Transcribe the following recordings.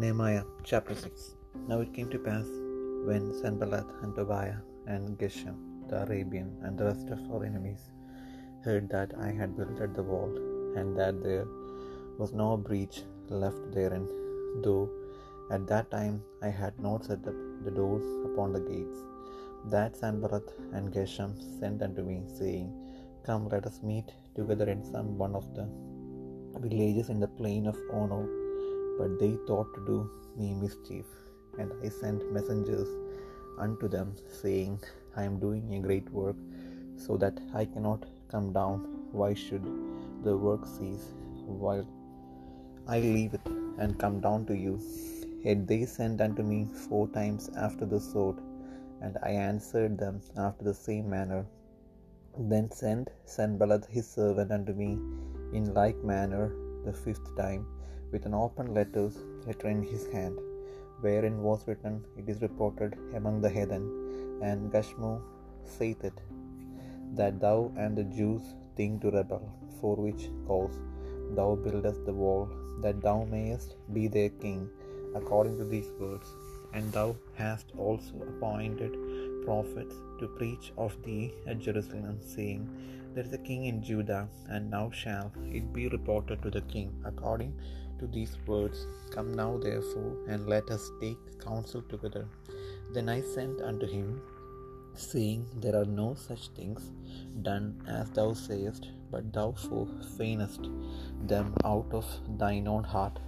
Nehemiah chapter 6 Now it came to pass when Sanballat and Tobiah and Geshem the Arabian and the rest of our enemies heard that I had builded the wall, and that there was no breach left therein, though at that time I had not set up the doors upon the gates, that Sanballat and Geshem sent unto me, saying, Come, let us meet together in some one of the villages in the plain of Ono but they thought to do me mischief. And I sent messengers unto them, saying, I am doing a great work, so that I cannot come down. Why should the work cease while I leave it and come down to you? Yet they sent unto me four times after the sort, and I answered them after the same manner. Then sent Sanballat his servant unto me in like manner the fifth time with an open letters, letter in his hand, wherein was written, It is reported among the heathen, and Gashmu saith it, that thou and the Jews think to rebel, for which cause thou buildest the wall, that thou mayest be their king, according to these words. And thou hast also appointed prophets to preach of thee at Jerusalem, saying, There is a king in Judah, and now shall it be reported to the king according to these words. Come now, therefore, and let us take counsel together. Then I sent unto him, saying, There are no such things done as thou sayest, but thou feignest them out of thine own heart.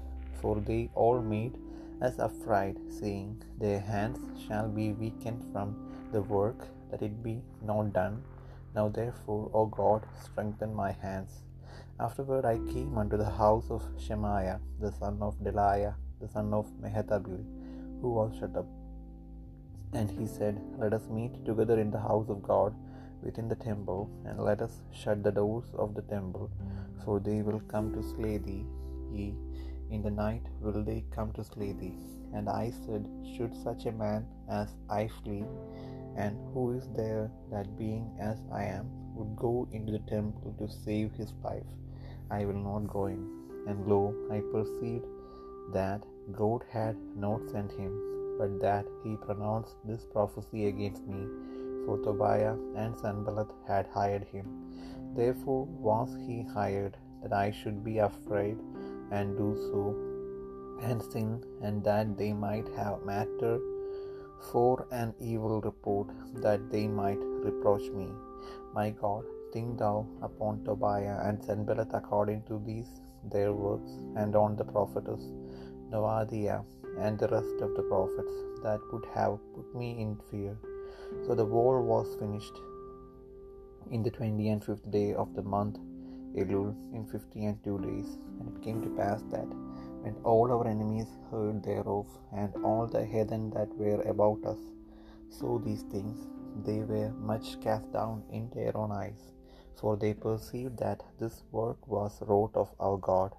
For they all made us afraid, saying, Their hands shall be weakened from the work, that it be not done. Now therefore, O God, strengthen my hands. Afterward I came unto the house of Shemaiah, the son of Delaiah, the son of Mehetabel, who was shut up. And he said, Let us meet together in the house of God within the temple, and let us shut the doors of the temple, for they will come to slay thee. Ye, in the night will they come to slay thee. And I said, Should such a man as I flee? And who is there that being as I am would go into the temple to save his life? I will not go in. And lo, I perceived that God had not sent him, but that he pronounced this prophecy against me, for Tobiah and Sanballat had hired him. Therefore was he hired, that I should be afraid and do so, and sin, and that they might have matter for an evil report, that they might reproach me. My God, think thou upon Tobiah and Sanballat according to these their works, and on the prophetess Noadiah and the rest of the prophets that would have put me in fear. So the wall was finished in the twenty and fifth day of the month Elul in fifty and two days. And it came to pass that when all our enemies heard thereof, and all the heathen that were about us saw these things, they were much cast down in their own eyes, for they perceived that this work was wrought of our God.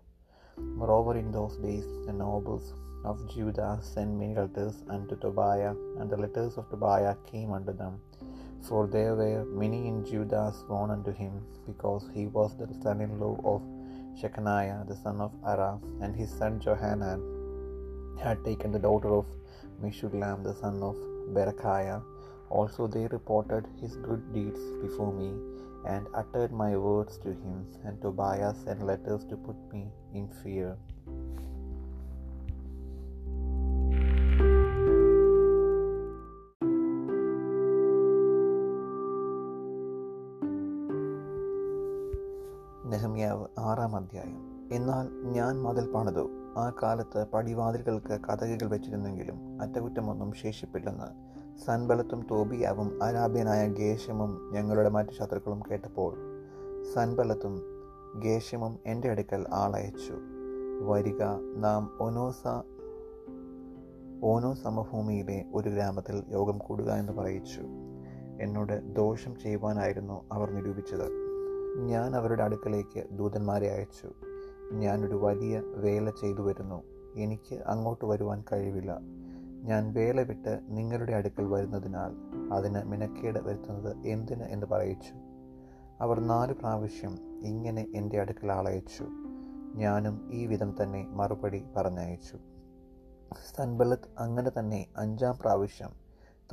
Moreover, in those days the nobles of Judah sent many letters unto Tobiah, and the letters of Tobiah came unto them. For there were many in Judah sworn unto him, because he was the son in law of Shechaniah the son of Arah, and his son Johanan had taken the daughter of Meshullam the son of Berechiah. Also they reported his good deeds before me, and uttered my words to him, and Tobiah sent letters to put me in fear. നെഹമ്യാവ് ആറാം അധ്യായം എന്നാൽ ഞാൻ മതിൽ പണിതു ആ കാലത്ത് പടിവാതിലുകൾക്ക് കഥകൾ വെച്ചിരുന്നെങ്കിലും അറ്റകുറ്റമൊന്നും ശേഷിപ്പില്ലെന്ന് സൻബലത്തും തോബിയാവും അരാബ്യനായ ഗേഷ്യമും ഞങ്ങളുടെ മറ്റു ശത്രുക്കളും കേട്ടപ്പോൾ സൻബലത്തും ഗേഷ്യമും എന്റെ അടുക്കൽ ആളയച്ചു. വരിക നാം ഒനോസ ഓനോ സമഭൂമിയിലെ ഒരു ഗ്രാമത്തിൽ യോഗം കൂടുക എന്ന് പറയിച്ചു. എന്നോട് ദോഷം ചെയ്യുവാനായിരുന്നു അവർ നിരൂപിച്ചത്. ഞാൻ അവരുടെ അടുക്കലേക്ക് ദൂതന്മാരെ അയച്ചു. ഞാനൊരു വലിയ വേല ചെയ്തു വരുന്നു എനിക്ക് അങ്ങോട്ട് വരുവാൻ കഴിവില്ല. ഞാൻ വേല വിട്ട് നിങ്ങളുടെ അടുക്കൽ വരുന്നതിനാൽ അതിന് മിനക്കേട് വരുത്തുന്നത് എന്തിന് എന്ന് പറയിച്ചു. അവർ നാല് പ്രാവശ്യം ഇങ്ങനെ എന്റെ അടുക്കൽ ആളയച്ചു. ഞാനും ഈ വിധം തന്നെ മറുപടി പറഞ്ഞയച്ചു. സൻബലത്ത് അങ്ങനെ തന്നെ അഞ്ചാം പ്രാവശ്യം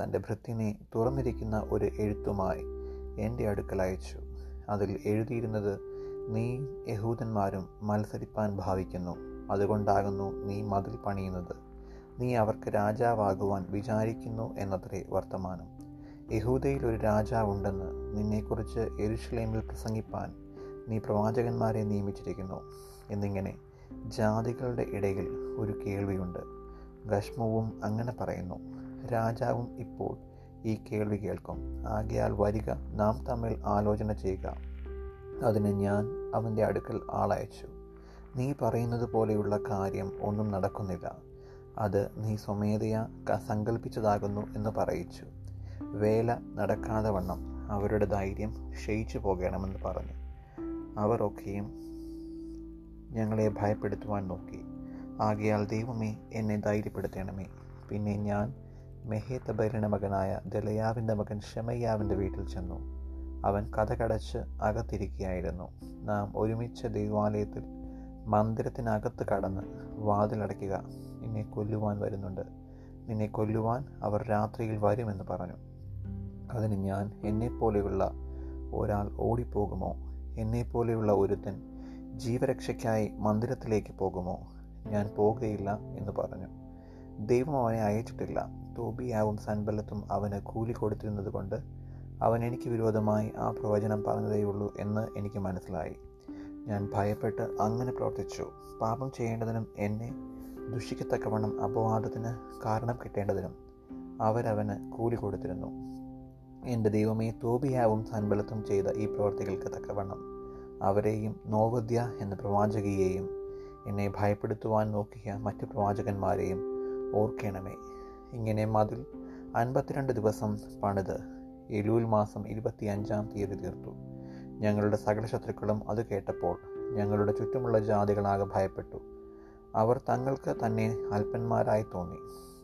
തന്റെ ഭൃത്തിനെ തുറന്നിരിക്കുന്ന ഒരു എഴുത്തുമായി എന്റെ അടുക്കൽ അയച്ചു. അതിൽ എഴുതിയിരുന്നത് നീ യഹൂദന്മാരും മത്സരിപ്പാൻ ഭാവിക്കുന്നു. അതുകൊണ്ടാകുന്നു നീ മതിൽ പണിയുന്നത്. നീ അവർക്ക് രാജാവാകുവാൻ വിചാരിക്കുന്നു എന്നത്രേ വർത്തമാനം. യഹൂദയിൽ ഒരു രാജാവുണ്ടെന്ന് നിന്നെക്കുറിച്ച് എരുഷലേമിൽ പ്രസംഗിപ്പാൻ നീ പ്രവാചകന്മാരെ നിയമിച്ചിരിക്കുന്നു. എന്നിങ്ങനെ ജാതികളുടെ ഇടയിൽ ഒരു കേൾവിയുണ്ട്. ഗഷ്മവും അങ്ങനെ പറയുന്നു. രാജാവും ഇപ്പോൾ ഈ കേൾവി കേൾക്കും. ആകയാൽ വരിക നാം തമ്മിൽ ആലോചന ചെയ്യുക. അതിന് ഞാൻ അവന്റെ അടുക്കൽ ആളയച്ചു. നീ പറയുന്നത് പോലെയുള്ള കാര്യം ഒന്നും നടക്കുന്നില്ല. അത് നീ സ്വമേധയാ സങ്കല്പിച്ചതാകുന്നു എന്ന് പറയിച്ചു. വേല നടക്കാതെ വണ്ണം അവരുടെ ധൈര്യം ക്ഷയിച്ചു പോകണമെന്ന് പറഞ്ഞു. അവർ ഒക്കെയും ഞങ്ങളെ ഭയപ്പെടുത്തുവാൻ നോക്കി. ആകയാൽ ദൈവമേ എന്നെ ധൈര്യപ്പെടുത്തണമേ. പിന്നെ ഞാൻ മെഹേത്തബലിന്റെ മകനായ ദലയാവിന്റെ മകൻ ഷമയ്യാവിന്റെ വീട്ടിൽ ചെന്നു. അവൻ കഥകടച്ച് അകത്തിരിക്കുകയായിരുന്നു. നാം ഒരുമിച്ച് ദൈവാലയത്തിൽ മന്ദിരത്തിനകത്ത് കടന്ന് വാതിലടയ്ക്കുക നിന്നെ കൊല്ലുവാൻ വരുന്നുണ്ട്. നിന്നെ കൊല്ലുവാൻ അവർ രാത്രിയിൽ വരുമെന്ന് പറഞ്ഞു. അതിന് ഞാൻ എന്നെപ്പോലെയുള്ള ഒരാൾ ഓടിപ്പോകുമോ? എന്നെപ്പോലെയുള്ള ഒരുത്തൻ ജീവരക്ഷയ്ക്കായി മന്ദിരത്തിലേക്ക് പോകുമോ? ഞാൻ പോകുകയില്ല എന്ന് പറഞ്ഞു. ദൈവം അവനെ അയച്ചിട്ടില്ല. തോബിയാവും സൻബലത്തും അവന് കൂലി കൊടുത്തിരുന്നത് കൊണ്ട് അവൻ എനിക്ക് വിരോധമായി ആ പ്രവചനം പറഞ്ഞതേയുള്ളൂ എന്ന് എനിക്ക് മനസ്സിലായി. ഞാൻ ഭയപ്പെട്ട് അങ്ങനെ പ്രവർത്തിച്ചു. പാപം ചെയ്യേണ്ടതിനും എന്നെ ദുഷിക്കത്തക്കവണ്ണം അപവാദത്തിന് കാരണം കിട്ടേണ്ടതിനും അവരവന് കൂലി കൊടുത്തിരുന്നു. എന്റെ ദൈവമേ തോബിയാവും സൻബലത്തും ചെയ്ത ഈ പ്രവർത്തികൾക്ക് തക്കവണ്ണം. അവരെയും നോവദ്യ എന്ന പ്രവാചകിയെയും എന്നെ ഭയപ്പെടുത്തുവാൻ നോക്കിയ മറ്റു പ്രവാചകന്മാരെയും ഓർക്കണമേ. ഇങ്ങനെ മതിൽ അൻപത്തിരണ്ട് ദിവസം പണിത് എലൂൽ മാസം ഇരുപത്തി അഞ്ചാം തീയതി തീർത്തു. ഞങ്ങളുടെ സകല ശത്രുക്കളും അത് കേട്ടപ്പോൾ ഞങ്ങളുടെ ചുറ്റുമുള്ള ജാതികളാകെ ഭയപ്പെട്ടു. അവർ തങ്ങൾക്ക് തന്നെ അല്പന്മാരായി തോന്നി.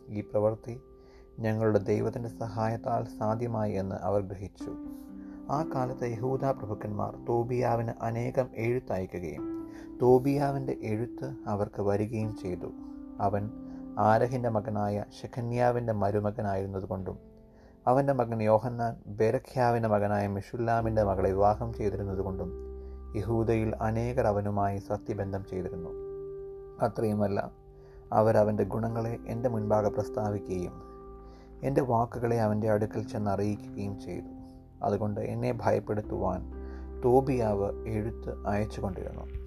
ഈ പ്രവൃത്തി ഞങ്ങളുടെ ദൈവത്തിന്റെ സഹായത്താൽ സാധ്യമായി എന്ന് അവർ ഗ്രഹിച്ചു. ആ കാലത്ത് യഹൂദ പ്രഭുക്കന്മാർ തോബിയാവിന് അനേകം എഴുത്തയക്കുകയും തോബിയാവിന്റെ എഴുത്ത് അവർക്ക് വരികയും ചെയ്തു. അവൻ ആരഹിന്റെ മകനായ ഷെഖന്യാവിന്റെ മരുമകനായിരുന്നതുകൊണ്ടും അവന്റെ മകൻ യോഹന്നാൻ ബെരഖ്യാവിന്റെ മകനായ മിഷുല്ലാമിന്റെ മകളെ വിവാഹം ചെയ്തിരുന്നതുകൊണ്ടും യഹൂദയിൽ അനേകർ അവനുമായി സത്യബന്ധം ചെയ്തിരുന്നു. അത്രയുമല്ല. അവരവന്റെ ഗുണങ്ങളെ എന്റെ മുൻപാകെ പ്രസ്താവിക്കുകയും എന്റെ വാക്കുകളെ അവന്റെ അടുക്കൽ ചെന്ന് അറിയിക്കുകയും ചെയ്തു. അതുകൊണ്ട് എന്നെ ഭയപ്പെടുത്തുവാൻ തോബിയാവ് എഴുത്ത് അയച്ചുകൊണ്ടിരുന്നു.